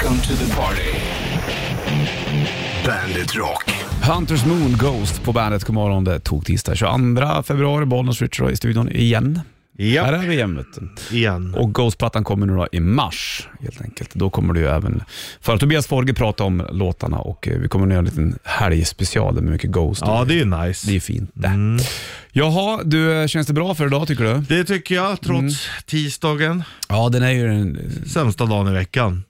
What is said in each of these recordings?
Welcome to the party. Bandit Rock. Hunters Moon Ghost på bandet. God morgon, det tog tisdag 22 februari. Bollnäs Richard i studion igen. Här Ja, är vi igen igen. Och Ghost-plattan kommer nu då i mars helt enkelt. Då kommer du även för Tobias Forge prata om låtarna och eh, vi kommer att göra en liten helgspecial med mycket Ghost. Ja, det är ju nice. Det är fint det. Jaha, du, känns det bra för idag tycker du? Det tycker jag, trots Mm. tisdagen. Ja, den är ju en, Sämsta dagen i veckan.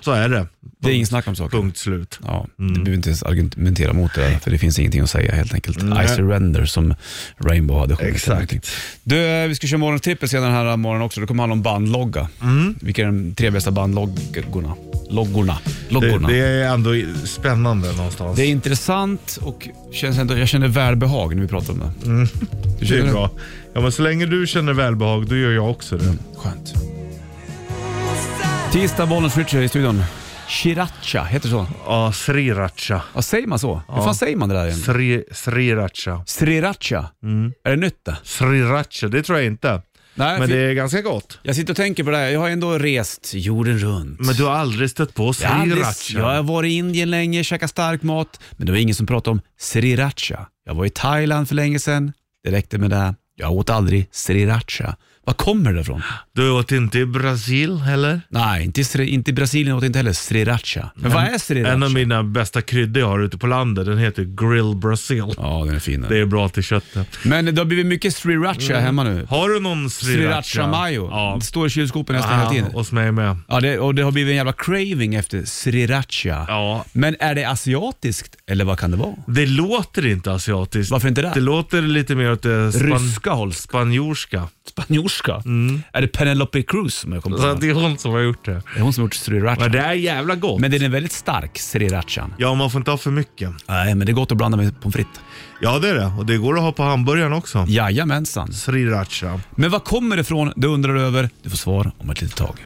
Så är det. det är ingen snack om saker. Punkt slut. Ja, Du behöver inte ens argumentera mot det där, för det finns ingenting att säga helt enkelt. Nej. I surrender som Rainbow hade sjungit. Exakt. Du, eh, vi ska köra morgontrippel senare den här morgonen också. Det kommer handla om bandlogga. Vilka är de tre bästa bandloggorna? Loggorna. Det, Loggorna. det Det, är ändå spännande någonstans. är intressant och känns ändå, jag känner välbehag när vi pratar om det. Mm. Det är bra. Ja, men så länge du känner välbehag, då gör jag också det. Skönt. Tisdag, Bollnäs Richard i studion. Shiracha, heter det så? Ja, sriracha. Ja, säger man så? Hur fan säger man det där igen? Sri, sriracha. Sriracha. Är det nytt det? Sriracha, det tror jag inte. Nej, Men för- det är ganska gott. Jag sitter och tänker på det här. Jag har ändå rest jorden runt. Men du har aldrig stött på jag, har aldrig- sriracha? jag har varit i Indien länge, käkat stark mat, men det var ingen som pratade om sriracha. Jag var i Thailand för länge sedan. Det räckte med det. Jag åt aldrig sriracha. Var kommer det ifrån? Du åt inte i Brasil heller? Nej, inte i, Sri- inte i Brasilien åt jag inte heller sriracha. Men vad är sriracha? En av mina bästa kryddor jag har ute på landet, den heter Grill Brasil. Ja, den är fin. Det är bra till köttet. Men det har blivit mycket sriracha hemma nu. Har du någon sriracha? Sriracha mayo. Ja. Det står i kylskåpet nästan hela tiden. Ja, hos mig med. Ja, det, och det har blivit en jävla craving efter sriracha. Ja. Men är det asiatiskt eller vad kan det vara? Det låter inte asiatiskt. Varför inte det? Det låter lite mer åt det span Ryska håll. spanjorska. Spanjorska? Är det Penelope Cruz som jag kommer Så på? det är hon som har gjort det. Det är hon som har gjort sriracha. Men det är jävla gott. Men den är väldigt stark, srirachan. Ja, man får inte ha för mycket. Nej, men det är gott att blanda med pommes frites. Ja, det är det. Och det går att ha på hamburgaren också. Jajamensan. Sriracha. Men vad kommer det ifrån? Det undrar du över. Du får svar om ett litet tag.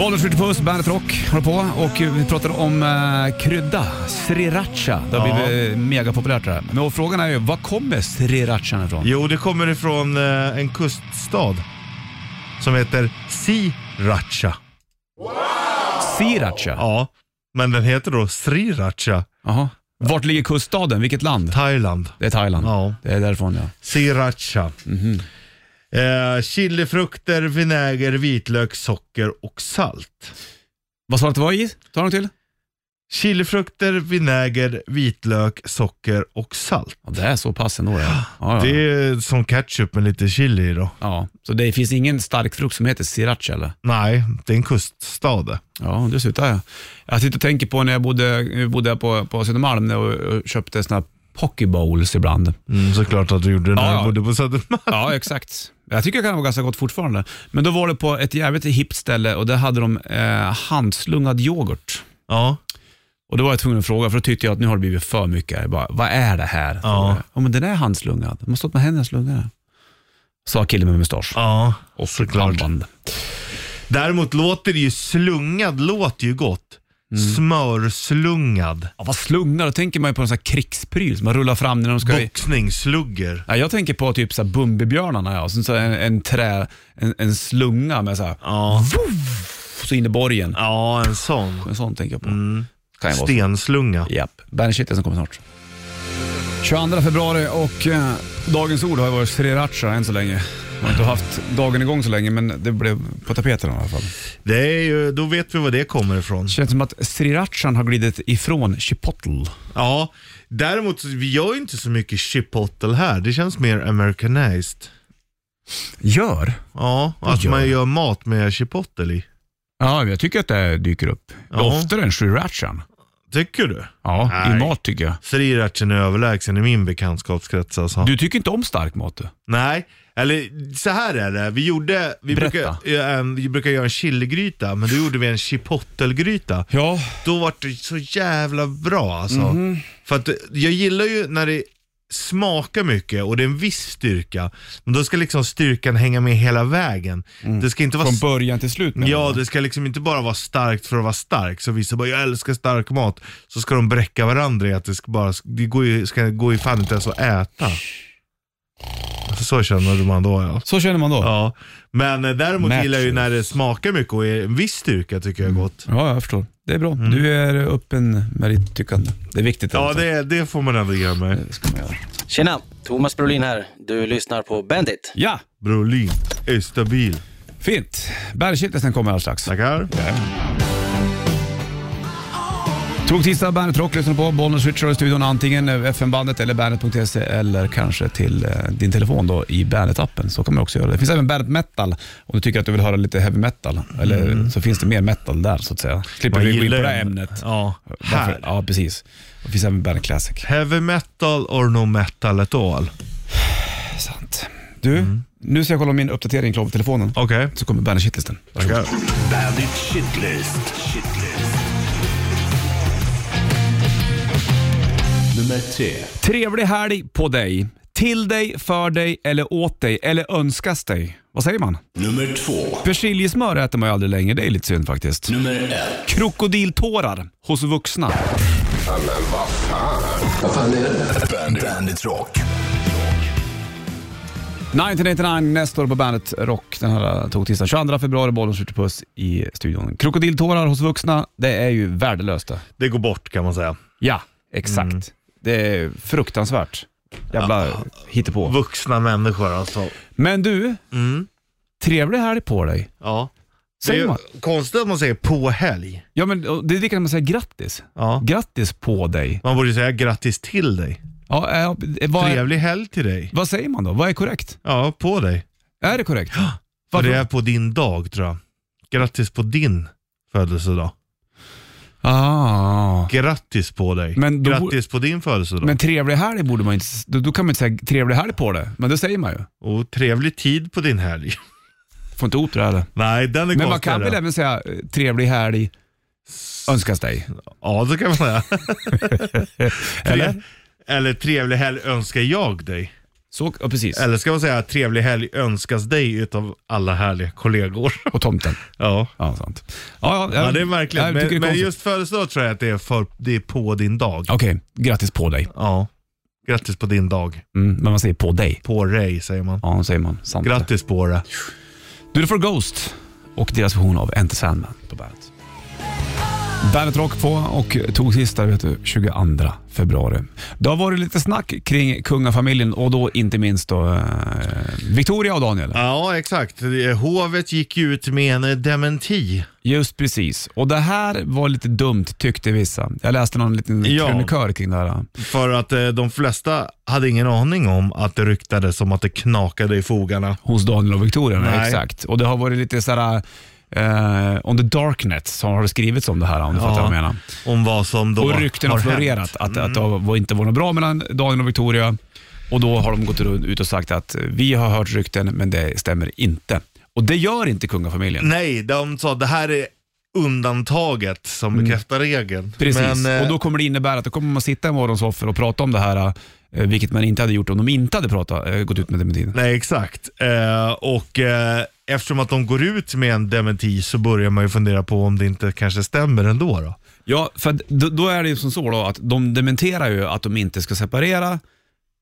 Bollen skjuter puss, Bandet Rock håller på och vi pratar om eh, krydda, sriracha. Det har Ja. blivit eh, megapopulärt det här. Men frågan är ju, var kommer srirachan ifrån? Jo, det kommer ifrån eh, en kuststad som heter Sriracha. Sriracha? Ja, men den heter då Sriracha. Jaha. Vart ligger kuststaden? Vilket land? Thailand. Det är Thailand. Ja. Det är därifrån ja. Sriracha. Eh, chilifrukter, vinäger, vitlök, socker och salt. Vad sa du att det var i? Ta något till. Chilifrukter, vinäger, vitlök, socker och salt. Ja, det är så pass ändå. Ja. Ja, ja. Det är som ketchup med lite chili i då. ja. Så det finns ingen stark frukt som heter sriracha eller? Nej, det är en kuststad. Ja, det slutar jag. Jag sitter och tänker på när jag bodde, bodde på, på Södermalm jag och köpte såna här pokebowls ibland. Mm, såklart att du gjorde det när Ja, du bodde på Södermalm. Ja, exakt. Jag tycker det kan vara ganska gott fortfarande. Men då var det på ett jävligt hippt ställe och där hade de eh, handslungad yoghurt. Ja. Och då var jag tvungen att fråga, för då tyckte jag att nu har det blivit för mycket. Jag bara, vad är det här? Ja. ja men den är handslungad. De har stått med händerna slungade. Sa killen med mustasch. Ja, och såklart. pannband. Däremot låter det ju slungad, låter ju gott. Smörslungad. Ja, vad slungar? Då tänker man ju på en sån här krigspryl som man rullar fram när de ska... Boxning, slugger. Ja, jag tänker på typ så här Bumbibjörnarna, ja. Sen så en, en trä, en, en slunga med så här, Ja. så in i borgen. ja, en sån. En sån tänker jag på. Mm. Kan jag vara. Stenslunga. Japp, Bandet Shitlist som kommer snart. 22 februari och eh, dagens ord har ju varit sriracha än så länge. Jag har inte haft dagen igång så länge men det blev på tapeten i alla fall. Det är ju, då vet vi var det kommer ifrån. Det känns som att srirachan har glidit ifrån chipotle. Ja, däremot vi gör ju inte så mycket chipotle här. Det känns mer americanized. Gör? Ja, att gör man det? gör mat med chipotle. Ja, jag tycker att det dyker upp. Ja. Oftare än srirachan. Tycker du? Ja, i Nej. mat tycker jag. Srirachan är överlägsen i min bekantskapskrets alltså. Du tycker inte om stark mat du? Nej, eller så här är det. Vi gjorde, vi brukar, göra en, vi brukar göra en chiligryta, men då gjorde vi en chipottelgryta. Ja. Då var det så jävla bra alltså. Mhm. För att jag gillar ju när det smakar mycket och det är en viss styrka. Men då ska liksom styrkan hänga med hela vägen. Det ska inte vara Från början till slut Ja, det ska liksom inte bara vara starkt för att vara stark. Så vissa bara, jag älskar stark mat. Så ska de bräcka varandra i att det ska bara, det går ju, ska gå i fan inte ens att äta. Så känner man då ja. Så känner man då? Ja, men eh, däremot Matches. gillar jag ju när det smakar mycket och är en viss styrka tycker jag är gott. Ja, jag förstår. Det är bra. Du är öppen med ditt tyckande. Det är viktigt. Ja, alltså. det, det får man ändå ge mig. det ska man göra. Tjena! Thomas Brolin här. Du lyssnar på Bandit. Ja, Brolin är stabil. fint. Bärkittelsen kommer alldeles strax. Tackar. Tog tisdag, Bandet Rock lyssnar på. Bollnäs Switcher i studion. Antingen FM-bandet eller bandet.se eller kanske till eh, din telefon då i Bandet-appen. Så kan man också göra. Det finns även Bandet Metal om du tycker att du vill höra lite heavy metal. Eller så finns det mer metal där så att säga. Slipper vi gå in på det här ämnet. Ja, här. Ja, precis. Det finns även Bandet Classic. Heavy metal or no metal at all. Sant. Du, nu ska jag kolla min uppdatering på telefonen. Okej, Så kommer Bandet Shitlisten. Shitlist. Shitlist. Nummer tre. Trevlig helg på dig. Till dig, för dig eller åt dig eller önskas dig. Vad säger man? Nummer två. Persiljesmör äter man ju aldrig längre. Det är lite synd faktiskt. Nummer ett. Krokodiltårar hos vuxna. Bandit, Bandit Rock. 1989 nästa år på bandet Rock. Den här tog tisdag 22 februari, bollen skjuter puss i studion. Krokodiltårar hos vuxna, det är ju värdelöst det. Det går bort kan man säga. Ja, exakt. Det är fruktansvärt. Jävla hittepå. Vuxna människor alltså. Men du, Mm. trevlig helg på dig. Ja. Det är ju konstigt att man säger på helg. Ja, men det är lika när man säger grattis. Ja. Grattis på dig. Man borde säga grattis till dig. Ja, äh, vad, Trevlig helg till dig. vad säger man då? Vad är korrekt? Ja, på dig. Är det korrekt? För Varför? det är på din dag tror jag. Grattis på din födelsedag. Ah. Grattis på dig. Men då- Grattis på din födelsedag. Men trevlig helg borde man inte... Då, då kan man inte säga trevlig helg på det, men det säger man ju. Och trevlig tid på din helg. Får inte det här. Nej, den är Men man kan väl även säga eh, trevlig helg önskas dig? Ja, det kan man säga. Eller? Eller trevlig helg önskar jag dig. Så, ja, precis. Eller ska man säga trevlig helg önskas dig utav alla härliga kollegor. Och tomten. Ja. Ja, sant. Ja, ja, Ja, det är märkligt. jag tycker det är Men, men konstigt. just födelsedag tror jag att det är, för, det är på din dag. Okej, grattis på dig. Ja. Grattis på din dag. Mm, men man säger på dig. På dig säger man. Ja, säger man. Sant. Grattis på det. Du, det får Ghost och deras version av Enter Sandman på bandet. Bandet Rock på och tog sista vet du, 22 februari. Det har varit lite snack kring kungafamiljen och då inte minst då, eh, Victoria och Daniel. Ja, exakt. Hovet gick ut med en dementi. Just precis. Och det här var lite dumt tyckte vissa. Jag läste någon liten Ja. krönikör kring det här. För att eh, de flesta hade ingen aning om att det ryktades om att det knakade i fogarna. Hos Daniel och Victoria, Nej. exakt. Och det har varit lite sådär Uh, on the darknet så har det skrivits om det här om du fattar vad jag menar. Om vad som då Och rykten har florerat hänt. att, att det var- inte var något bra mellan Daniel och Victoria. Och då har de gått ut och sagt att vi har hört rykten men det stämmer inte. Och det gör inte kungafamiljen. Nej, de sa det här är undantaget som bekräftar regeln. Mm. Precis, Men, eh, och då kommer det innebära att då kommer man sitta i morgonsoffor och prata om det här, eh, vilket man inte hade gjort om de inte hade pratat, eh, gått ut med dementin. Nej, exakt. Eh, och eh, eftersom att de går ut med en dementi så börjar man ju fundera på om det inte kanske stämmer ändå. Då. Ja, för då, då är det ju som så då att de dementerar ju att de inte ska separera,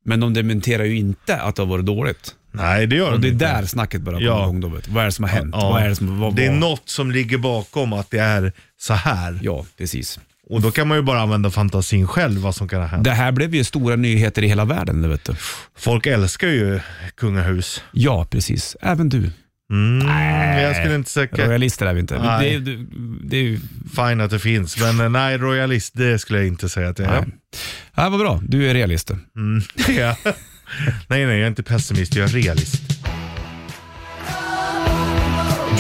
men de dementerar ju inte att det har varit dåligt. Nej, det gör Och det de är inte. där snacket börjar Ja. komma igång då. vet du. Vad är det som har hänt? Ja. Vad är det som, vad, Det är vad- något som ligger bakom att det är så här. Ja, precis. Och då kan man ju bara använda fantasin själv vad som kan ha hänt. Det här blev ju stora nyheter i hela världen, det vet du. Folk älskar ju kungahus. Ja, precis. Även du. Mm, jag skulle inte säga Royalister är vi inte. Nej. Det är, det, det är ju... fine att det finns, men eh, nej, royalist det skulle jag inte säga att jag är. Nej. Ja, vad bra. Du är realist. Mm, ja. nej, nej, jag är inte pessimist, jag är realist.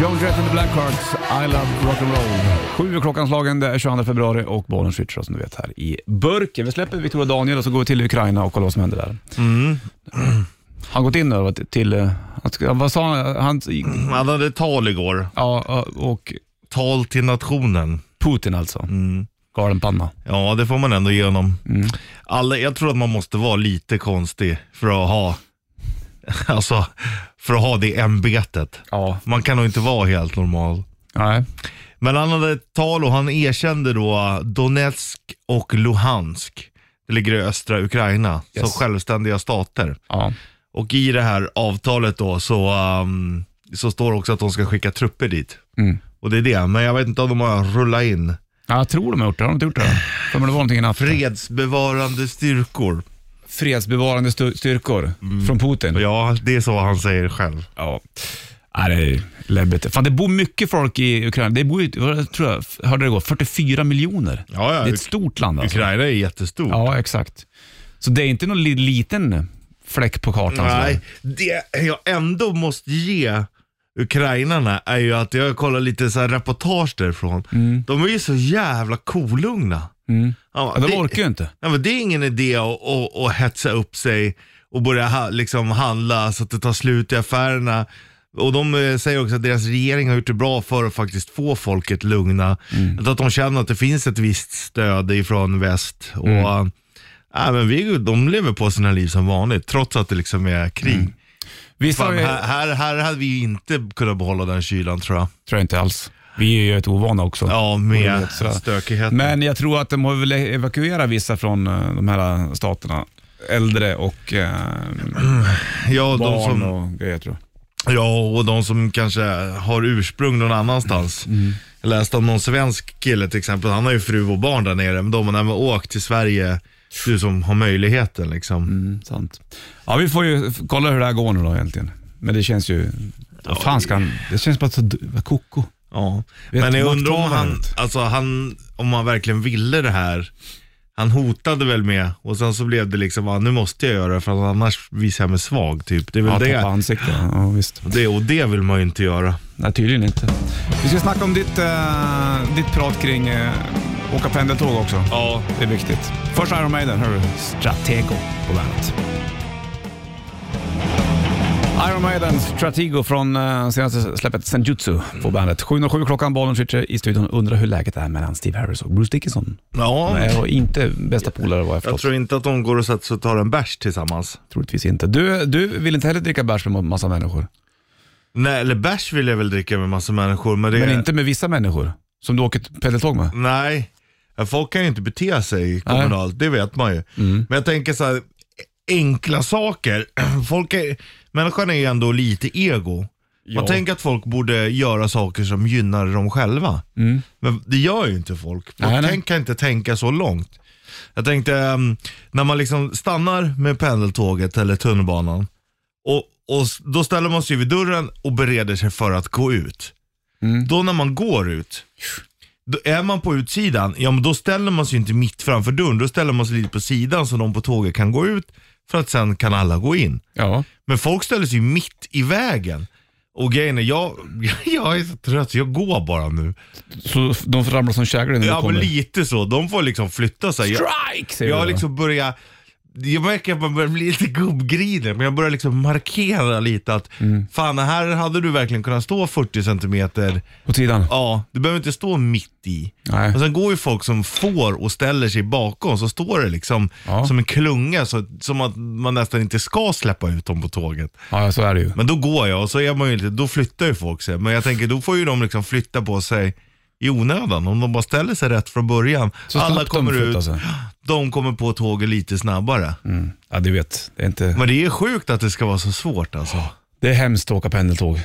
Joan Jett and the Blackhearts, I love rock'n'roll. Sju är klockan slagen, det är 22 februari och bollen switchar som du vet här i burken. Vi släpper Victoria Daniel och så går vi till Ukraina och kollar vad som händer där. Mm. Han har gått in där till, eh, att- vad sa han? han Han hade tal igår. ja, och Tal till nationen. Putin alltså. Mm. Galen panna. Ja, det får man ändå ge honom. Mm. Alla, jag tror att man måste vara lite konstig för att ha Alltså, för att ha det ämbetet. Ja, Man kan nog inte vara helt normal. nej. Men han hade ett tal och han erkände då Donetsk och Luhansk. Det ligger i östra Ukraina, Yes. som självständiga stater. Ja. Och i det här avtalet då så, um, så står också att de ska skicka trupper dit. Mm. Och det är det, men jag vet inte om de har rullat in Ja, jag tror de har gjort det. Har de inte gjort det? För det var någonting i fredsbevarande styrkor. Fredsbevarande styr- styrkor från Putin. Ja, det är så han säger själv. Ja. Nej, det är läbbigt. Fan, det bor mycket folk i Ukraina. Det bor ju, tror jag, hörde det gå, 44 miljoner. Ja, ja. Det är ett stort land alltså. Ukraina är jättestort. Ja, exakt. Så det är inte någon li- liten fläck på kartan. Nej, det jag ändå måste ge ukrainarna är ju att jag kollar lite så här reportage därifrån. De är ju så jävla kolugna. Mm. Ja, Ja, de det- orkar ju inte. Ja, men det är ingen idé att, att, att hetsa upp sig och börja ha, liksom handla så att det tar slut i affärerna. Och de eh, säger också att deras regering har gjort det bra för att faktiskt få folket lugna. Att de känner att det finns ett visst stöd ifrån väst. Och, äh, men vi, de lever på sina liv som vanligt trots att det liksom är krig. Vissa Fan, är, här, här, här hade vi ju inte kunnat behålla den kylan tror jag. tror jag inte alls. Vi är ju rätt ovana också. Ja, med stökigheten. Men jag tror att de har väl evakuerat vissa från eh, de här staterna. Äldre och eh, ja, de barn som, och grejer tror jag. Ja, och de som kanske har ursprung någon annanstans. Mm. Jag läste om någon svensk kille till exempel, han har ju fru och barn där nere, men de har åkt till Sverige, du som har möjligheten liksom. Mm, sant. Ja, vi får ju kolla hur det här går nu då egentligen. Men det känns ju... Vad fan ska han... Det känns bara så... Koko. Ja. Vet Men jag undrar om han alltså han, om han verkligen ville det här. Han hotade väl med, och sen så blev det liksom, ah, nu måste jag göra det för annars visar jag mig svag typ. Det är väl Ja, det. tappa ansiktet. Ja, visst. det. Och det vill man ju inte göra. Nej, tydligen inte. Vi ska snacka om ditt, eh, ditt prat kring eh, åka pendeltåg också. Ja. Det är viktigt. Först Iron Maiden, hör du Stratego på bandet. Iron Maiden, Stratego från uh, senaste släppet Senjutsu på bandet. 707 klockan, bollen switcher i studion. Undrar hur läget är mellan Steve Harris och Bruce Dickinson. Ja, De är inte bästa polare vad jag jag förstått. tror inte att de går och sätter sig och tar en bärs tillsammans. Troligtvis inte. Du, du vill inte heller dricka bärs med massa människor. Nej, eller bärs vill jag väl dricka med massa människor, men det Men inte med vissa människor. Som du åker pendeltåg med. Nej, folk kan ju inte bete sig kommunalt, det vet man ju. Men jag tänker så här, enkla saker. Folk är, människan är ju ändå lite ego. Man tänker att folk borde göra saker som gynnar dem själva. Men det gör ju inte folk. Folk Nej, nej. kan inte tänka så långt. Jag tänkte, ehm, när man liksom stannar med pendeltåget eller tunnelbanan och, och då ställer man sig vid dörren och bereder sig för att gå ut. Då när man går ut, då är man på utsidan, ja men då ställer man sig inte mitt framför dörren, då ställer man sig lite på sidan så de på tåget kan gå ut för att sen kan alla gå in. Ja. Men folk ställer sig mitt i vägen. Och grejen är, jag, jag är så trött så jag går bara nu. Så de får ramla som käglor när du Ja men kommer. lite så, de får liksom flytta sig. Jag, Strike! Jag du har liksom börjat, jag märker att man börjar bli lite gubbgrinig, men jag börjar liksom markera lite att Mm. fan här hade du verkligen kunnat stå 40 centimeter. På sidan? Ja, du behöver inte stå mitt i. Nej. Och sen går ju folk som får och ställer sig bakom, så står det liksom Ja. som en klunga, så, som att man nästan inte ska släppa ut dem på tåget. Ja, så är det ju. Men då går jag och så är man ju lite, då flyttar ju folk sig. Men jag tänker, då får ju de liksom flytta på sig i onödan. Om de bara ställer sig rätt från början. Så Alla de kommer flyttar ut, sig. de kommer på tåget lite snabbare. Mm. Ja, du vet. Det är, inte... Men det är sjukt att det ska vara så svårt alltså. det är hemskt att åka pendeltåg.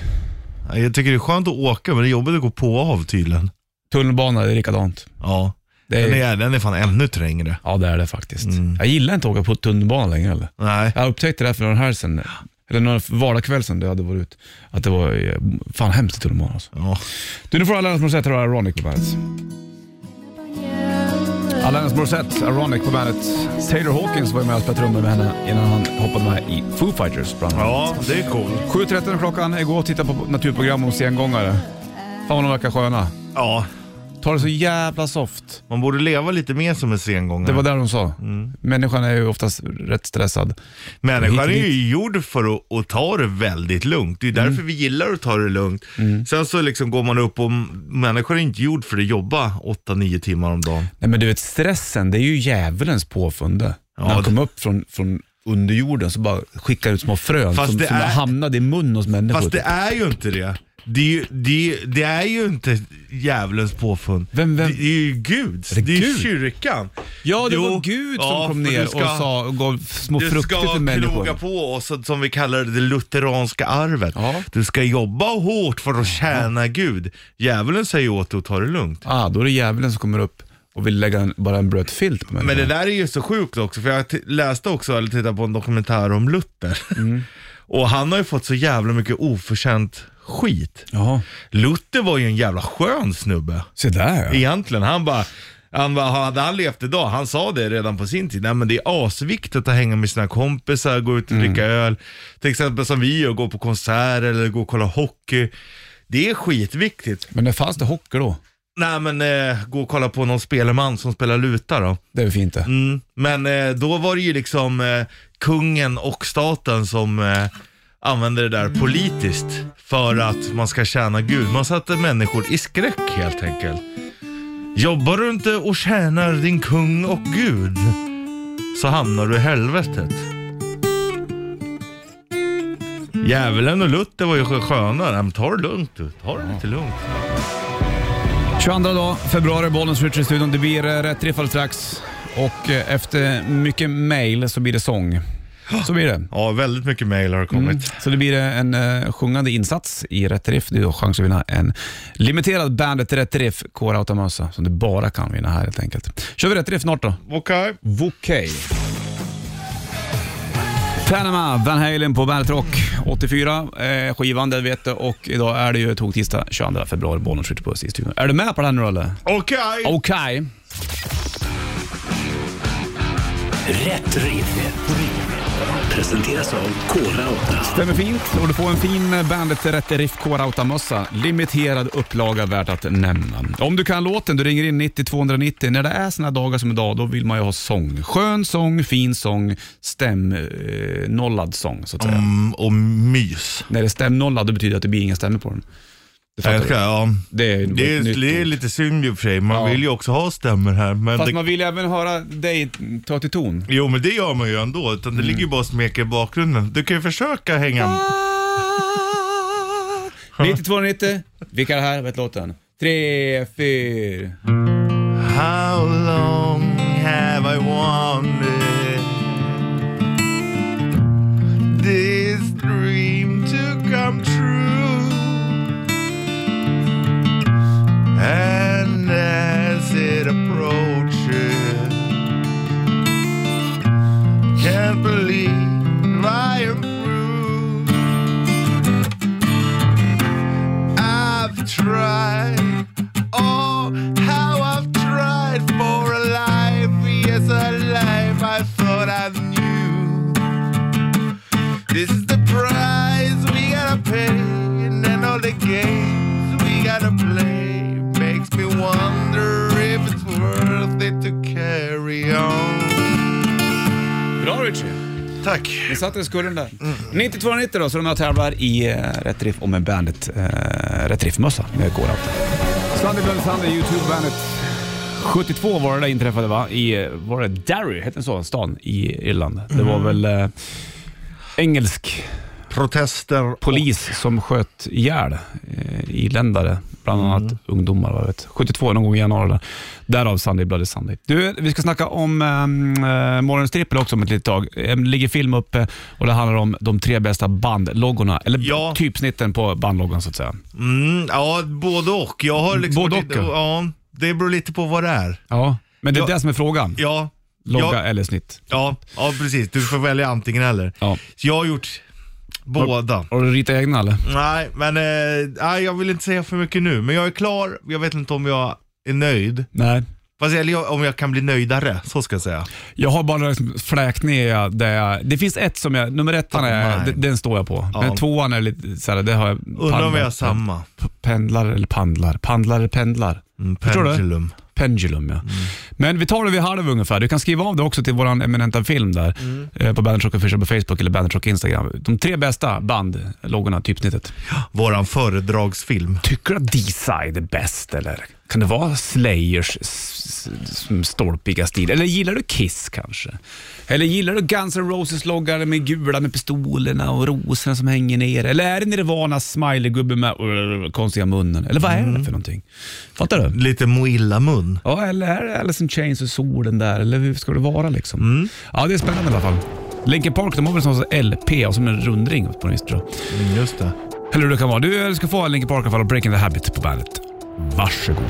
Jag tycker det är skönt att åka, men det är jobbigt att gå på och av tydligen. Tunnelbana, det är likadant. Ja, Det är... den är, den är fan ännu trängre. Ja, det är det faktiskt. Mm. Jag gillar inte att åka på tunnelbana längre heller. Nej. Jag upptäckte det här för några här sedan, eller några vardagskväll sedan det hade varit ut, att det var eh, fan hemskt i tunnelbanan alltså. Ja. Du, nu får Alanis Morissette höra Ironic på bandet. Alanis Morissette, Ironic på bandet. Taylor Hawkins var ju med och spelade trummor med henne innan han hoppade med i Foo Fighters bland annat. ja, det är coolt. 7.13 klockan, igår tittade på naturprogram om sengångare. Fan vad de verkar sköna. Ja, Ta det så jävla soft. man borde leva lite mer som en sengångare. Det var där de sa. Mm. Människan är ju oftast rätt stressad. Människan är ju gjord för att, att ta det väldigt lugnt. Det är Mm. därför vi gillar att ta det lugnt. Sen så liksom går man upp och människor är inte gjord för att jobba 8-9 timmar om dagen. Nej men du vet stressen, det är ju djävulens påfunde. Ja, När han det- kom upp från, från underjorden så bara skickar ut små frön Fast som, det som är- hamnade i munnen hos människor. Fast det är ju inte det. Det är, ju, det, är, det är ju inte djävulens påfund. Vem- vem- Det är ju Guds. Är det Det är ju Gud? kyrkan. Ja, det Jo, var Gud som ja, kom för ner du ska- och sa och gav små Du frukter ska till människor. knoga på oss, som vi kallar det, det lutheranska arvet. Ja. Du ska jobba hårt för att tjäna Gud. Djävulen säger åt dig att ta det lugnt. Ah, då är det djävulen som kommer upp och vill lägga en, bara en blöt filt på människan. Men det där är ju så sjukt också, för jag t- läste också, eller tittade på en dokumentär om Luther. Mm. och han har ju fått så jävla mycket oförtjänt skit. Jaha, Luther var ju en jävla skön snubbe. se där ja. Egentligen, han bara han bara, hade han levt idag, han sa det redan på sin tid, nej men det är asviktigt att hänga med sina kompisar, gå ut och Mm. dricka öl. Till exempel som vi gör, gå på konserter eller gå och kolla hockey. Det är skitviktigt. Men det fanns det hockey då? Nej men eh, gå och kolla på någon spelman som spelar luta då. Det är väl fint det. Mm. Men eh, då var det ju liksom eh, kungen och staten som eh, använde det där politiskt för att man ska tjäna Gud. Man satte människor i skräck helt enkelt. Jobbar du inte och tjänar din kung och Gud så hamnar du i helvetet. Djävulen och Luther var ju skönare. Men ta det lugnt du. Ta det lite lugnt. 22 dag, februari, Bollnäs Richard i studion. Det blir eh, rätt riff alldeles strax. Och eh, efter mycket mail så blir det sång. Så blir det. Ja, väldigt mycket mail har kommit. Mm. Så det blir en uh, sjungande insats i Rätt Riff. Du har chans att vinna en limiterad Bandet Rätt Riff K-Rauta-mössa som du bara kan vinna här helt enkelt. Kör vi Rätt Riff snart då? Okej. Vokej. Panama, Van Halen på Bandet Rock. 84 eh, skivan, det vet du. Och idag är det ju tog tisdag 22 februari, Bollnäs skjuter på studion. Är du med på det här nu eller? Okej. Okej. Rätt riff. Presenteras av Kora 8. Stämmer fint och du får en fin Bandet Rätt Riff K-Rauta-mössa. Limiterad upplaga värt att nämna. Om du kan låten, du ringer in 90 290. När det är såna dagar som idag, då vill man ju ha sång. Skön sång, fin sång, stämnollad sång så att säga. Mm, och mys. När det är stämnollad, det betyder det att det blir inga stämmor på den. Jag ska, ja. Det är, Det är, det är lite synd i och för sig, man Ja. vill ju också ha stämmer här. Men Fast det, man vill ju även höra dig ta till ton. Jo men det gör man ju ändå, utan det Mm. ligger ju bara och smeker i bakgrunden. Du kan ju försöka hänga... 9290, vilka är det här? Vet låten? Tre, fyra. How long have I wanted this dream to come true? And uh, Ni satte i skulden där. 9290 då, så de här tävlar i uh, Rätt Riff och med bandet uh, Rätt Riff-mössa med K-Rauta. Sunday Bloody Sunday, YouTube-bandet. 72 var det där inträffade va? I, eh, var det Derry, hette den så? Stan i Irland. Det var väl eh, engelsk Protester. polis som sköt ihjäl eh, irländare, bland annat ungdomar. Jag vet. 72 någon gång i januari. Där. Därav Sunday Bloody Sunday. Du, vi ska snacka om um, uh, morgonens trippel också om ett litet tag. Det ligger film uppe och det handlar om de tre bästa bandloggorna, eller Ja. typsnitten på bandloggan så att säga. Mm, ja, både och. Jag har liksom Både och, lite- ja. Det beror lite på vad det är. Ja, men det är Ja. det som är frågan. Ja. Logga ja, eller snitt. ja, ja, precis. Du får välja antingen eller. Ja. Så jag har gjort båda. Har du ritat egna eller? Nej, men eh, jag vill inte säga för mycket nu. Men jag är klar. Jag vet inte om jag är nöjd. Nej. Fast eller om jag kan bli nöjdare, så ska jag säga. Jag har bara liksom fläkt ner där jag, Det finns ett som jag, nummer ettan är, Nej. den, den står jag på. Ja. Men tvåan är lite såhär, det har jag Undrar om vi har samma. Pendlar eller pandlar? Pandlar eller pendlar? Mm, Förstår du? Pendulum. Ja. Men vi tar det vid halv ungefär. Du kan skriva av det också till vår eminenta film där. eh, På Rock Official på Facebook eller Bandit Rock Instagram. De tre bästa bandloggorna, typsnittet. Våran föredragsfilm. Tycker du att D-side är bäst eller? Kan det vara Slayers stolpiga stil? Eller gillar du Kiss kanske? Eller gillar du Guns N' Roses-loggar med gula med pistolerna och rosorna som hänger ner? Eller är det Nirvanas smiley-gubbe med uh, konstiga munnen? Eller vad är det för någonting? Fattar du? Lite Moilla-mun. Ja, eller är det Alice in Chains och solen där? Eller hur ska det vara liksom? Ja, det är spännande i alla fall. Linkin Park, de har väl sån som LP och som en rundring på något vis tror jag. Mm, just det. Eller hur det kan vara. Du du ska få Linkin Park i alla fall och Breaking the Habit på bandet. Varsågod.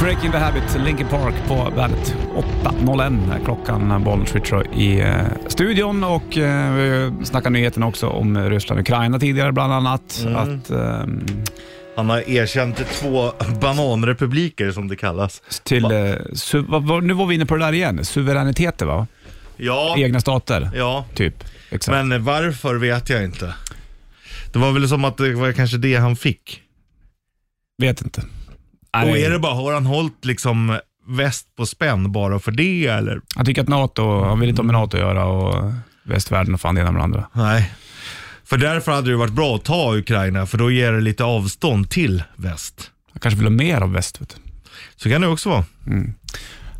Breaking the Habit, Linkin Park på bandet. 8.01 är klockan. Switchar i eh, studion och eh, vi snackar nyheterna också om Ryssland och Ukraina tidigare bland annat. Att ehm, Han har erkänt två bananrepubliker som det kallas. till... Eh, su- vad, nu var vi inne på det där igen. Suveräniteter va? Ja, Egna stater, ja. typ. Exakt. men varför vet jag inte. Det var väl som att det var kanske det han fick. Vet inte. Och är det bara, har han hållit liksom väst på spänn bara för det eller? Han tycker att NATO, han vill inte ha med NATO att göra och västvärlden och fan det ena med det andra. Nej. För därför hade det varit bra att ta Ukraina, för då ger det lite avstånd till väst. Han kanske vill ha mer av väst. Vet du. Så kan det också vara.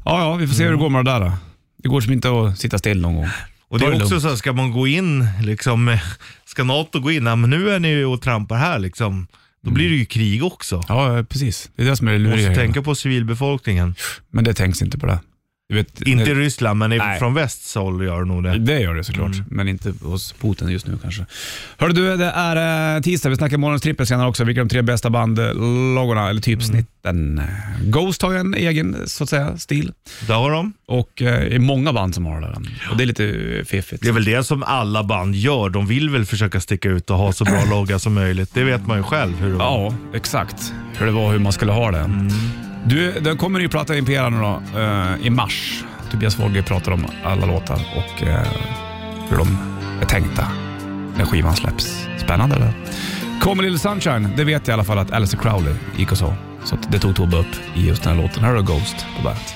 Ja, ja, vi får se hur det går med det där. Då. Det går som inte att sitta still någon gång. Och det är också så, här, ska man gå in, liksom, ska NATO gå in, ja, men nu är ni ju och trampar här liksom. Då blir det ju krig också. Ja, precis. Det är det som är det luriga. måste tänka på civilbefolkningen. Men det tänks inte på det. Vet, Inte i Ryssland, men Nej. från västs håll gör det nog det. det gör det såklart, Mm. men inte hos Putin just nu kanske. Hörru du, det är eh, tisdag. Vi snackar morgonens trippel senare också. Vilka är de tre bästa bandloggorna, eller typsnitten? Ghost har ju en egen, så att säga, stil. Där har de. Och eh, det är många band som har det. Och det är lite eh, fiffigt. Det är väl det som alla band gör. De vill väl försöka sticka ut och ha så bra logga som möjligt. Det vet man ju själv hur det var. Ja, exakt. Hur det var hur man skulle ha det. Du, den kommer ny platta Impera nu då, eh, i mars. Tobias Folge pratar om alla låtar och eh, hur de är tänkta när skivan släpps. Spännande det. Kommer Little Sunshine, det vet jag i alla fall att Alice Crowley gick och så. Så att det tog Tobbe upp i just den här låten. Här har du Ghost på bandet.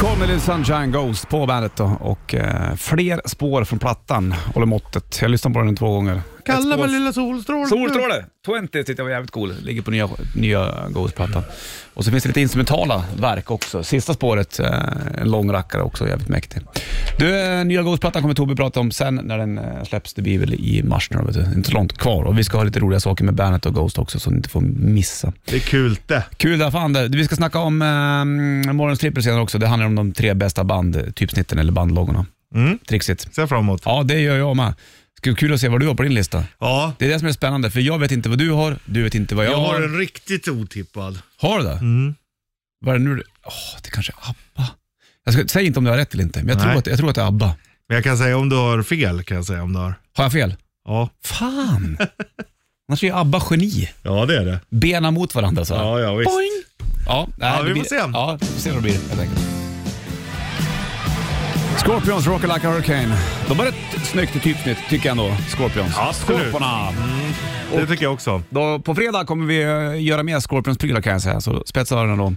Kommer Little Sunshine Ghost på bandet då och eh, fler spår från plattan håller måttet. Jag lyssnade på den två gånger. Kalla mig lilla solstråle. Solstråle! 20 tyckte jag var jävligt cool. Ligger på nya, nya Ghost-plattan. Och så finns det lite instrumentala verk också. Sista spåret, eh, en lång rackare också, jävligt mäktig. Du, eh, nya Ghost-plattan kommer Tobbe prata om sen när den eh, släpps. Det blir väl i mars nu, vet du. inte så långt kvar. Och vi ska ha lite roliga saker med Bandet och Ghost också, så ni inte får missa. Det är kul det. Kul där fan det. Vi ska snacka om eh, trippel senare också. Det handlar om de tre bästa band, typsnitten eller bandloggorna. Mm. Trixigt. Ser fram emot. Ja, det gör jag med. Kul att se vad du har på din lista. Ja, Det är det som är spännande, för jag vet inte vad du har, du vet inte vad jag, jag har har. en riktigt otippad. Har du det? Mm. Vad är det nu? Åh, det kanske är ABBA. Jag ska, säg inte om du har rätt eller inte, men jag tror, Nej. att, jag tror att det är ABBA. Men jag kan säga om du har fel, kan jag säga om du har. Har jag fel? Ja, Fan! Annars är ju ABBA geni. ja det är det. Bena mot varandra så här. Ja, ja visst. Boing! Ja, nej, Ja, det vi blir, får se. Ja, vi får se vad det blir helt enkelt. Scorpions, Rocker Like a Hurricane. De var rätt snyggt typsnitt tycker jag ändå, Scorpions. Absolut. Scorporna. Det tycker jag också. Då, på fredag kommer vi eh, göra mer Scorpions-prylar kan jag säga, så spetsa öronen då.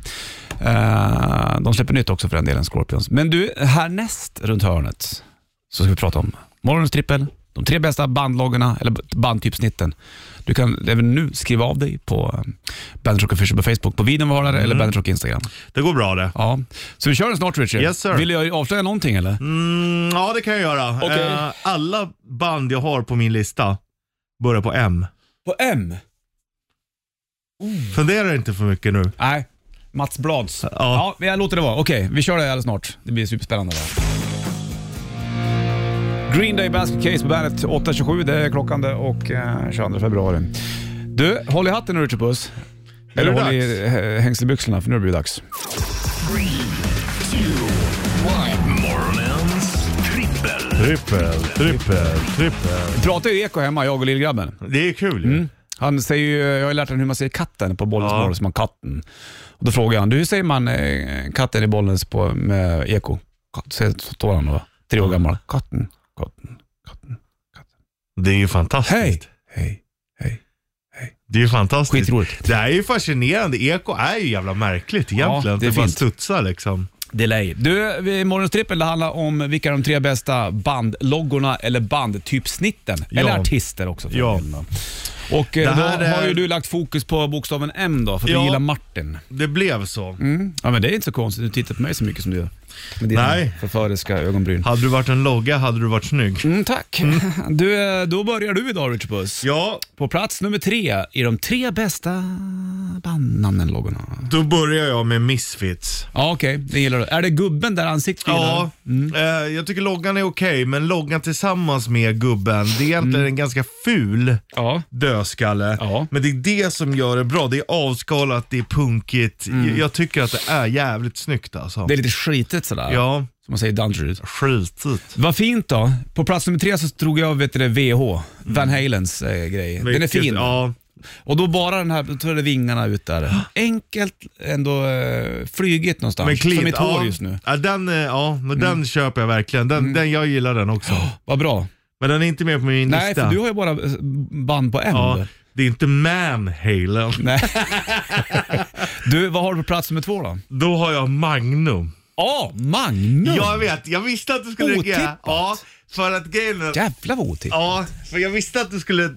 Eh, de släpper nytt också för den delen, Scorpions. Men du, härnäst runt hörnet så ska vi prata om morgonens trippel, de tre bästa bandloggarna, eller bandtypsnitten. Du kan även nu skriva av dig på eh, Bandit Rock Official på Facebook, på videon vi har där, eller Bandit Rock Instagram. Det går bra det. Ja. Så vi kör den snart Richard. Yes, sir. Vill jag avslöja någonting eller? Mm, ja, det kan jag göra. Okej. Eh, alla band jag har på min lista börjar på M. På M? Fundera inte för mycket nu. Nej, Mats Blads. Ja. Ja. jag låter det vara. Okej, vi kör det alldeles snart. Det blir superspännande. Där. Green Day Basket Case på bandet 8.27, det är klockan det och eh, 22 februari. Du, håll i hatten nu Puss. Eller håll i eh, hängselbyxorna för nu blir det dags. Morgonens trippel. Trippel, trippel, trippel. Vi pratar ju eko hemma, jag och lillgrabben. Det är kul ju. Han säger ju, jag har lärt honom hur man säger katten på Bollnäs Ja. så man katten. Och då frågar han, du, hur säger man eh, katten i Bollnäs på, med eko? Så står han då, tre år gammal. Katten. Det är ju fantastiskt. Hej, hej, hej. Det är ju fantastiskt. Skitroligt. Det här är ju fascinerande. Eko är ju jävla märkligt egentligen. Ja, det är det bara fint. studsar liksom. delay. Du, trippel det handlar om vilka de tre bästa bandloggorna eller bandtypsnitten. Ja. Eller artister också. för Ja. delen. Och eh, Det här då har är- ju du lagt fokus på bokstaven M då, för att Ja. du gillar Martin. Det blev så. Mm. Ja, men det är inte så konstigt. Du tittar på mig så mycket som du gör. Med dina Nej. förföriska ögonbryn. Hade du varit en logga hade du varit snygg. Mm, tack. Du, eh, då börjar du idag Richard Puss. Ja, På plats nummer tre i de tre bästa bandnamnen-loggorna. då börjar jag med Misfits. Ja, okej. Det gillar du. Är det gubben där ansiktet Ja, gillar? eh, jag tycker loggan är okej, men loggan tillsammans med gubben, det är egentligen Mm. en ganska ful Ja. dödskalle. Ja. Men det är det som gör det bra. Det är avskalat, det är punkigt. Jag, jag tycker att det är jävligt snyggt alltså. Mm. Det är lite skitigt sådär. Ja, Som man säger i Dungeons. skitigt. Vad fint då. På plats nummer tre så drog jag vet du, VH, Van Halens eh, grej. Den är Vilket- fin. Ja, Och då bara den här, då tar det vingarna ut där. Enkelt, ändå eh, flygigt någonstans. men clean. Som mitt hår ja. just nu. Ja, den, eh, ja men den Mm. köper jag verkligen. Den, den, jag gillar den också. Vad bra. Men den är inte med på min Nej, lista. för du har ju bara eh, band på en. ja, det är inte Manhalen. Nej. du, vad har du på plats nummer två då? Då har jag Magnum. Ja, Magnum! Jag vet, jag visste att du skulle lägga... Otippat. Ja, för att grejen är- Jävlar vad otippat. Ja, för jag visste att du skulle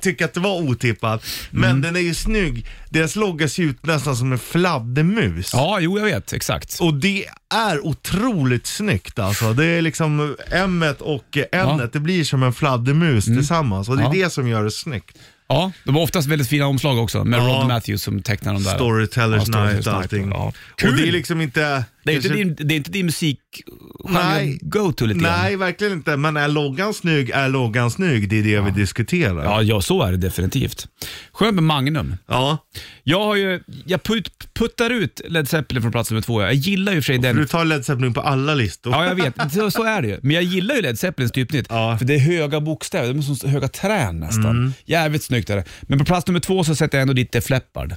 tycka att det var otippat. Men Mm. den är ju snygg. Deras logga ser ut nästan som en fladdermus. Ja, jo jag vet. Exakt. Och det är otroligt snyggt alltså. Det är liksom M och N, det blir som en fladdermus tillsammans. Och det är Mm. Ja. det som gör det snyggt. Ja, de var oftast väldigt fina omslag också med Ja. Rod Matthews som tecknar de där. Storytellers Ja, Night och allting. Ja. Och Kul! det är liksom inte... Det är, inte din, det är inte din musik Nej. go-to lite grann. Nej, verkligen inte. Men är loggan snygg, är loggan snygg. Det är det vi diskuterar. Ja, ja, så är det definitivt. Skönt med Magnum. ja. Jag har ju, jag put, puttar ut Led Zeppelin från plats nummer två. Jag gillar ju för sig den. Du tar Led Zeppelin på alla listor. Ja, jag vet. Så, så är det ju. Men jag gillar ju Led Zeppelins typsnitt. Ja. För det är höga bokstäver, de är som höga trän nästan. Mm. Jävligt snyggt är det. Men på plats nummer två så sätter jag ändå dit Def Leppard.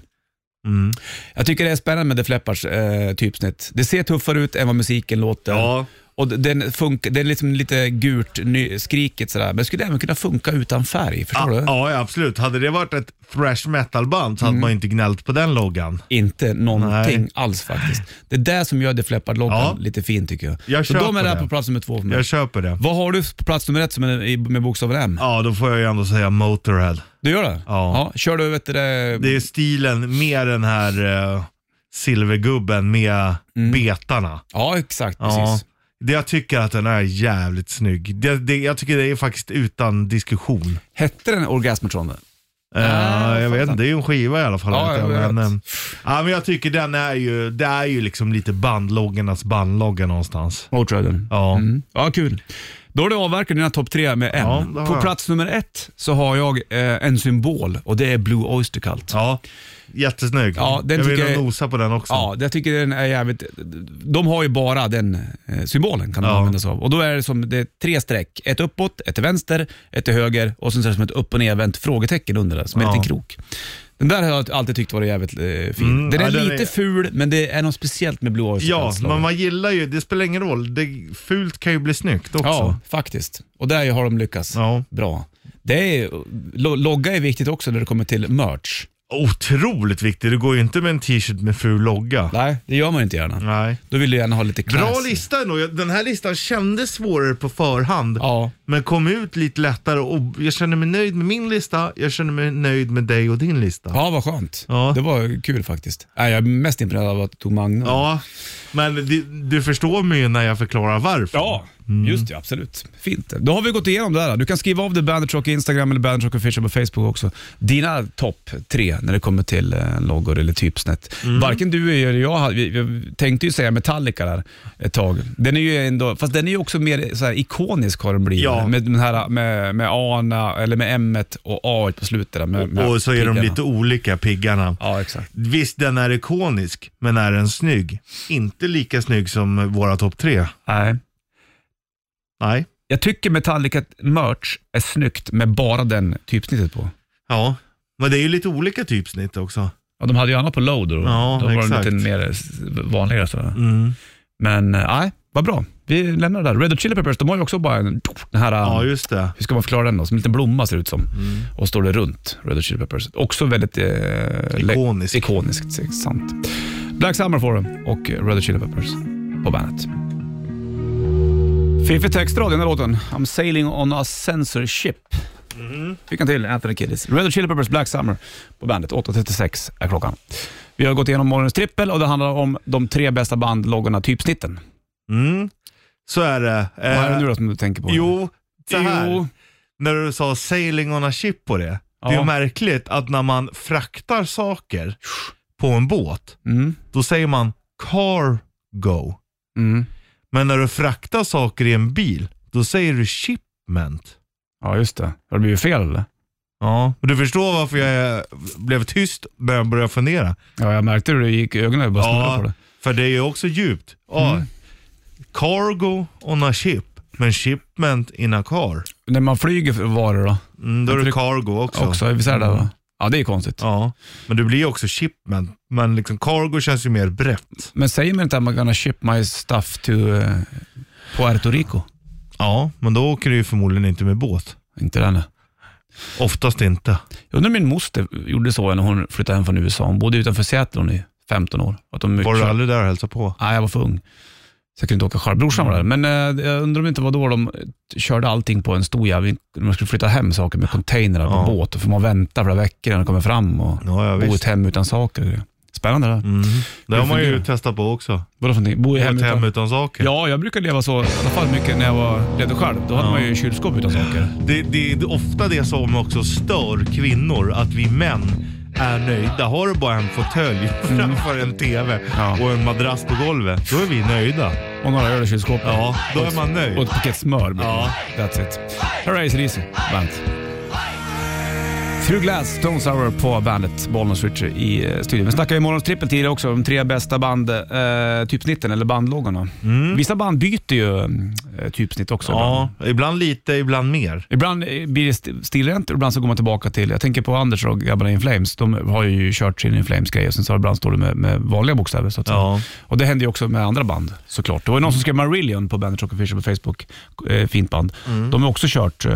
Mm. Jag tycker det är spännande med Def Leppards eh, typsnitt. Det ser tuffare ut än vad musiken låter. Ja. Och den funkar, det är liksom lite gult, ny, skrikigt sådär. Men det skulle även kunna funka utan färg. Förstår Ja, du? ja, absolut. Hade det varit ett thrash metal-band så hade man inte gnällt på den loggan. Inte någonting Nej. alls faktiskt. Det är det som gör Def Leppard-loggan Ja. lite fin tycker jag. Jag så de är där det. på plats nummer två för mig. Jag köper det. Vad har du på plats nummer ett som är med bokstaven M? Ja, då får jag ju ändå säga Motorhead. Du gör det? Ja. Kör du vet du, det, Det är stilen med den här uh, silvergubben med betarna. Ja, exakt. Ja. Precis. Det jag tycker att den är jävligt snygg. Det, det, jag tycker det är faktiskt utan diskussion. Hette den Orgasmatron? Uh, jag jag vet inte, det är ju en skiva i alla fall. Ja, jag jag, men, eh, ja, men jag tycker den är ju, det är ju liksom lite bandloggarnas bandlogga någonstans. Motörheaden. Ja. Mm. Ja, kul. Då har du avverkat dina topp tre med M. Ja, På jag. plats nummer ett så har jag eh, en symbol och det är Blue Oyster Cult. Ja, jättesnygg. Ja, den jag vill jag- nosa på den också. Ja, jag tycker den är jävligt... De har ju bara den eh, symbolen kan de Ja. använda sig av. Och då är det som det är tre streck. Ett uppåt, ett till vänster, ett till höger och sen så är det som ett upp och nervänt frågetecken under det, som en Ja. liten krok. Den där har jag alltid tyckt varit jävligt eh, fin. Mm, den är ja, den lite är- ful, men det är något speciellt med Oyster Ja, men man gillar ju, det spelar ingen roll. Det, fult kan ju bli snyggt också. Ja, faktiskt. Och där har de lyckats Ja. bra. Det är, lo- logga är viktigt också när det kommer till merch. Otroligt viktigt. Det går ju inte med en t-shirt med ful logga. Nej, det gör man inte gärna. Nej. Då vill du gärna ha lite class. Bra lista ändå. Den här listan kändes svårare på förhand. Ja, Men kom ut lite lättare och jag känner mig nöjd med min lista. Jag känner mig nöjd med dig och din lista. ja vad skönt. Ja. Det var kul faktiskt. Nej, jag är mest imponerad av att du tog Magnum. Ja, men du, du förstår mig ju när jag förklarar varför. Ja, Mm. just det. Absolut. Fint. Då har vi gått igenom det här. Du kan skriva av det Bandit Rock Instagram eller Bandit Rock Official på Facebook också. Dina topp tre när det kommer till eh, loggor eller typsnett. Mm. Varken du eller jag vi, vi tänkte ju säga Metallica där ett tag. Den är ju ändå, fast den är ju också mer så här ikonisk har den blivit. Ja. Med, den här, med, med A eller med M och A på slutet. Där, med, med Och så är de piggarna. lite olika piggarna. Ja, exakt. Visst, den är ikonisk, men är den snygg? Inte lika snygg som våra topp tre. Nej. Nej. Jag tycker Metallica merch är snyggt med bara den typsnittet på. Ja, men det är ju lite olika typsnitt också. Ja, de hade ju annat på load då. Ja, då var det exakt. lite mer. Så. Mm. Men eh, nej, vad bra. Vi lämnar det där. Red Hot Chili Peppers, de har ju också bara en, den här, Ja, just det. hur ska man förklara den då? Som en liten blomma ser det ut som. Och står det runt, Red Hot Chili Peppers. Också väldigt eh, Ikonisk. ikoniskt, sant. Black Summer får du och Red Hot Chili Peppers. på bandet. Fiffig textrad i den här låten. I'm sailing on a censorship. Fick han till Anthony Kiddis. Red Hot Chili Peppers Black Summer på bandet. 8.36 är klockan. Vi har gått igenom morgonens trippel och det handlar om de tre bästa bandloggorna, typsnitten. Mm. Så är det. Vad är det Eh, nu då som du tänker på? Jo, så här. Jo. När du sa sailing on a ship på det. Det är Ja. ju märkligt att när man fraktar saker på en båt, Mm. då säger man cargo. Mm. Men när du fraktar saker i en bil, då säger du shipment. Ja, just det. Har det blivit fel eller? Ja, och du förstår varför jag blev tyst och började fundera. Ja, jag märkte hur det gick i ögonen. Jag bara snurrade på det. för det är ju också djupt. Ja, Mm. Cargo on a ship, men shipment in a car. När man flyger för varor då? Mm, då är det cargo också. Också, visst är det va? Ja, det är konstigt. Ja, men det blir också shipment. Men liksom cargo känns ju mer brett. Men säger man inte att man gonna ship my stuff to uh, Puerto Rico? Ja, men då åker du ju förmodligen inte med båt. Inte den. Oftast inte. Jag undrar om min moster gjorde så när hon flyttade hem från USA. Hon bodde utanför Seattle hon i 15 år. Att de Var du aldrig där och hälsade på? Nej, jag var för ung. Så jag kunde inte åka själv. Brorsan var där. Men eh, jag undrar om det inte var då de körde allting på en stor. När man skulle flytta hem saker med containrar på Ja. båt. Då får man vänta flera veckor innan de kommer fram och Ja, ja bo i ett hem utan saker. och. Spännande det där. Mm. Det har man ju fungerar. testat på också. Vadå för någonting? Bo i hem Ett hem utan... utan saker. Ja, jag brukar leva så, i alla fall mycket när jag var, levde själv. Då hade man ju kylskåp utan saker. Det, det är ofta det som också stör kvinnor, att vi män är nöjda. Har du bara en fåtölj framför en TV Mm. Ja. och en madrass på golvet, då är vi nöjda. Och några öl i kylskåpet. Ja, då är man nöjd. Och ett paket smör. Ja. That's it. Här är AC/DC, bandet. Through Glass, Stone Sour på bandet, Bollnäs Ritchie i eh, studion. Vi snackade i morgons trippel tidigare också, de tre bästa band, eh, typsnitten eller bandloggorna. Vissa band byter ju eh, typsnitt också. Mm. Ja, ibland lite, ibland mer. Ibland eh, blir det st- stilrent och ibland så går man tillbaka till, jag tänker på Anders och grabbarna In Flames. De har ju kört sin In Flames-grej och sen så ibland står det med, med vanliga bokstäver. Så att säga. Ja. Och det händer ju också med andra band såklart. Det var ju någon som skrev Marillion på Bandet Rock Official på Facebook. Eh, fint band. De har också kört eh,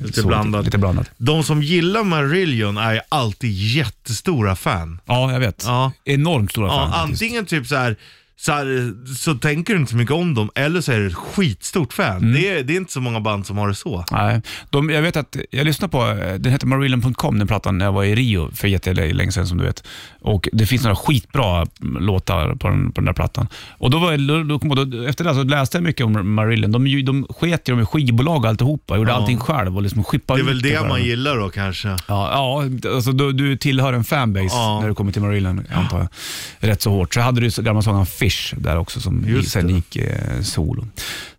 Lite blandat. Lite blandat. De som gillar Marillion är ju alltid jättestora fan. Ja, jag vet. Ja. Enormt stora Ja, fan. faktiskt. antingen typ så här, så här, så tänker du inte så mycket om dem, eller så är du ett skitstort fan. Mm. Det, är, det är inte så många band som har det så. Nej, de, jag vet att jag lyssnade på, den heter Marillion.com, den plattan, när jag var i Rio för jättelänge sedan som du vet. Och det finns några skitbra låtar på den, på den där plattan. Och då var jag, då, då, då, efter det så läste jag mycket om Marillion. De, de sket ju i skivbolag och alltihopa, gjorde Ja. allting själv och liksom skippade Det är väl det bara. man gillar då kanske. Ja, ja alltså du, du tillhör en fanbase Ja. när du kommer till Marillion, antar jag. Rätt så hårt. Så hade du gamla sången Fish där också som Just sen det. gick eh, solo.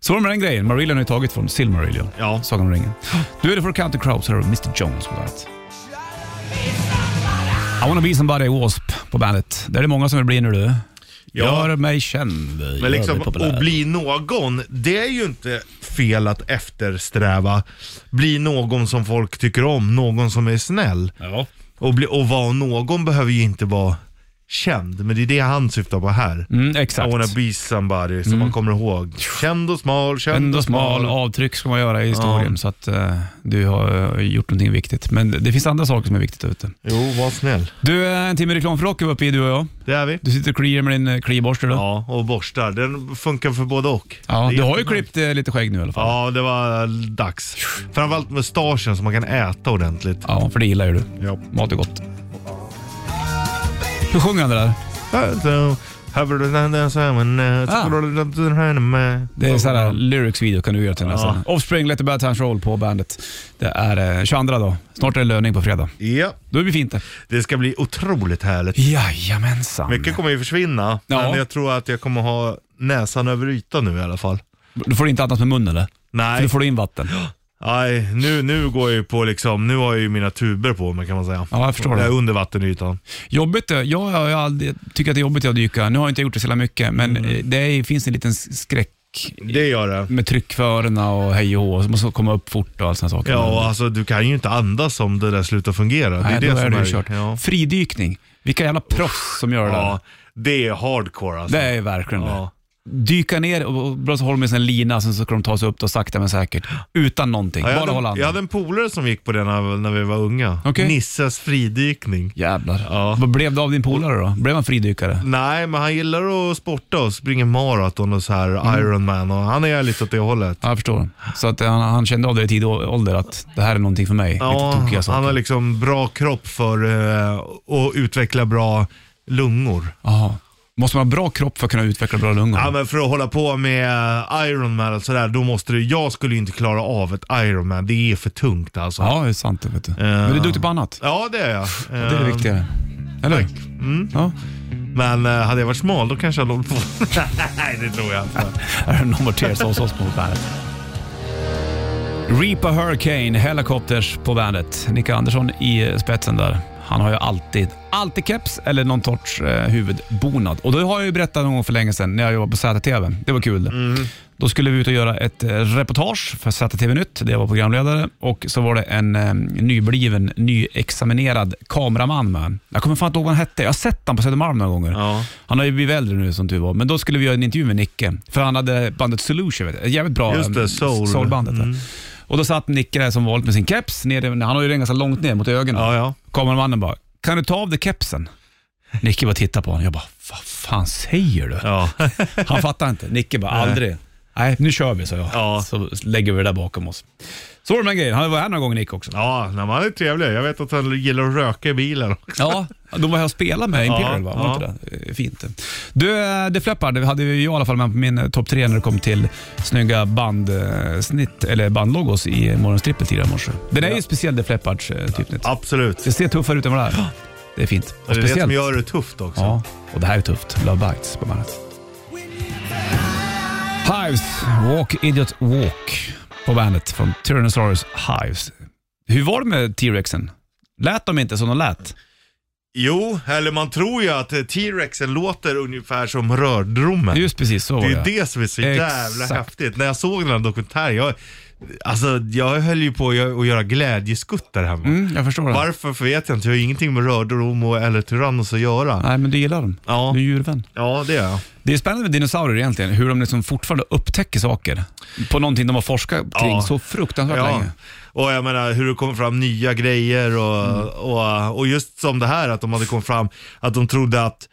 Så var det med den grejen. Marillion har ju tagit från Silmarillion. Ja. Sagan om ringen. Du är det för Counter Crows, här Mr Jones på bandet. I wanna be somebody wasp på bandet. Det är det många som vill bli nu du. Ja. Gör mig känd, gör Men liksom, att bli någon, det är ju inte fel att eftersträva. Bli någon som folk tycker om, någon som är snäll. Ja. Och, bli, och vara någon behöver ju inte vara känd, men det är det han syftar på här. Mm, I exakt. wanna be somebody, som man kommer ihåg. Känd och smal, känd Ändå och smal avtryck ska man göra i historien, Ja. så att eh, du har eh, gjort någonting viktigt. Men det finns andra saker som är viktigt ute. Jo, var snäll. Du, eh, en timme reklam för rock är vi uppe i du och jag. Det är vi. Du sitter och kliar med din kliborste du. Ja, och borstar. Den funkar för både och. Ja, du har ju klippt eh, lite skägg nu i alla fall. Ja, det var dags. Framförallt mustaschen så man kan äta ordentligt. Ja, för det gillar ju du. Ja. Mat är gott. Hur sjunger han det där? Det är sån här lyrics-video kan du göra till den här sen. Offspring, Let the Bad Times Roll på bandet. Det är eh, 22 då. Snart är det löning på fredag. Ja, Då blir det fint det. det ska bli otroligt härligt. Jajamensan. Mycket kommer ju försvinna, Ja. men jag tror att jag kommer ha näsan över ytan nu i alla fall. Du får inte andas med munnen eller? För Nej, då får du in vatten. nej nu, nu går jag ju på liksom, nu har jag ju mina tuber på mig kan man säga. Ja, jag förstår Jag är det. under vattenytan. Jobbigt, eh, jag, jag, jag tycker att det är jobbigt att dyka. Nu har jag inte gjort det så jävla mycket, men Mm. eh, det är, finns en liten skräck Det gör det. med tryckförarna och hej och hå. Så måste komma upp fort och allt sådana saker. Ja, och alltså du kan ju inte andas om det där slutar fungera. Nej, det är det är det är, kört. Ja. Fridykning. Vilka jävla proffs som gör det där. ja, det är hardcore alltså. Det är verkligen det. Dyka ner och så håller de med en lina, sen så ska de ta sig upp då sakta men säkert. Utan någonting, Ja, jag, bara hålla hade, jag andan. hade en polare som gick på det när, när vi var unga. Okej. Nisses fridykning. Jävlar. Ja. Vad blev det av din polare då? Blev han fridykare? Nej, men han gillar att sporta och springa maraton och så här Mm. Ironman och han är lite åt det hållet. Ja, jag förstår. Så att han, han kände av det i tidig ålder att det här är någonting för mig. Lite Ja, tokiga han har liksom bra kropp för eh, att utveckla bra lungor. Jaha. Måste man ha bra kropp för att kunna utveckla bra lungor? Ja, men för att hålla på med Ironman och sådär, då måste du, jag skulle ju inte klara av ett Ironman. Det är för tungt alltså. Ja, det är sant det. Vet du. Men du är duktig på annat. Ja, det är jag. Det är det viktigare. Eller hur? Mm. Ja. Men eh, hade jag varit smal, då kanske jag hållit på. Nej, det tror jag inte. Här är No More Tears hos oss på bandet. Reaper Hurricane, Helicopters på bandet. Nicke Andersson i spetsen där. Han har ju alltid, alltid keps eller någon sorts eh, huvudbonad. Och det har jag ju berättat någon gång för länge sedan när jag jobbade på ZTV. Det var kul. Då skulle vi ut och göra ett eh, reportage för ZTV Nytt, där jag var programledare. Och så var det en eh, nybliven, nyexaminerad kameraman med. Jag kommer fan inte ihåg vad han hette. Jag har sett honom på Södermalm några gånger. Ja. Han har ju blivit äldre nu som tur var, men då skulle vi göra en intervju med Nicke. För han hade bandet Solution, vet jävligt bra Just det, eh, Soul. soulbandet. där. Och då satt Nicke där som vanligt med sin keps, nere, han har ju den ganska långt ner mot ögonen. Ja, ja. Kameramannen bara, kan du ta av dig kepsen? Nicke bara tittade på honom. Jag bara, vad fan säger du? ja. Han fattar inte. Nicke bara, aldrig. Nej, nu kör vi, så jag. Ja. Så lägger vi det där bakom oss. Så var det med grejen. Han var här några gånger Nicke också. Ja, nej, men han är trevlig. Jag vet att han gillar att röka i bilen också. Ja, de var här och spelade med Imperial va? Var inte det? Eh, Fint. Du, eh, The Fleppard det hade ju jag i alla fall med på min eh, topp tre när det kom till snygga bandsnitt, eller bandlogos i morgons trippel tidigare i morse. Den är ju speciell The Fleppards eh, typsnitt. Absolut. Det ser tuffare ut än vad det är. Det är fint. Och Det är det som gör det tufft också. Ja, och det här är tufft. Love Bites på bandet. Hives, Walk Idiot Walk på bandet från Tyrannosaurus Hives. Hur var det med T-Rexen? Lät de inte som de lät? Jo, eller man tror ju att eh, T-Rexen låter ungefär som rördromen. Just precis så var Det är det som är så jävla Exakt. häftigt. När jag såg den här dokumentären, jag, alltså, jag höll ju på att göra- att göra glädjeskutt där hemma. Mm, jag förstår det. Varför för vet jag inte. Jag har ingenting med rördrom och- eller Tyrannos att göra. Nej, men du gillar dem. Ja. Du är djurvän. Ja, det är jag. Det är spännande med dinosaurier egentligen, hur de liksom fortfarande upptäcker saker på någonting de har forskat kring Ja. så fruktansvärt Ja. länge. Och jag menar hur det kommer fram nya grejer och, Mm. och, och just som det här att de hade kommit fram att de trodde att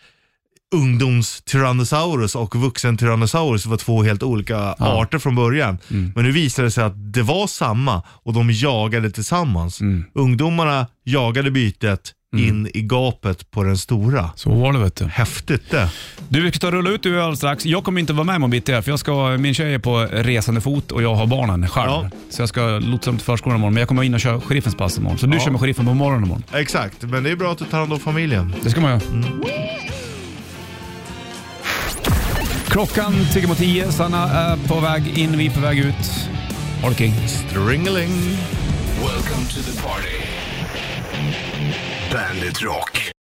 ungdoms Tyrannosaurus och vuxen Tyrannosaurus var två helt olika arter från början. Mm. Men nu visade det sig att det var samma och de jagade tillsammans. Mm. Ungdomarna jagade bytet in i gapet på den stora. Så var det vet du. Häftigt det. Du, vi ska ta och rulla ut du alldeles strax. Jag kommer inte vara med imorgon bitti för jag ska, min tjej är på resande fot och jag har barnen själv. Ja. Så jag ska lotsa dem till förskolan imorgon, men jag kommer in och köra sheriffens pass imorgon. Så du Ja. kör med sheriffen på morgonen imorgon. Exakt, men det är bra att du tar hand om familjen. Det ska man göra. Klockan tickar mot tio. Sanna är på väg in, vi är på väg ut. Ha det king. Stringeling. Welcome to the party. Bandit Rock.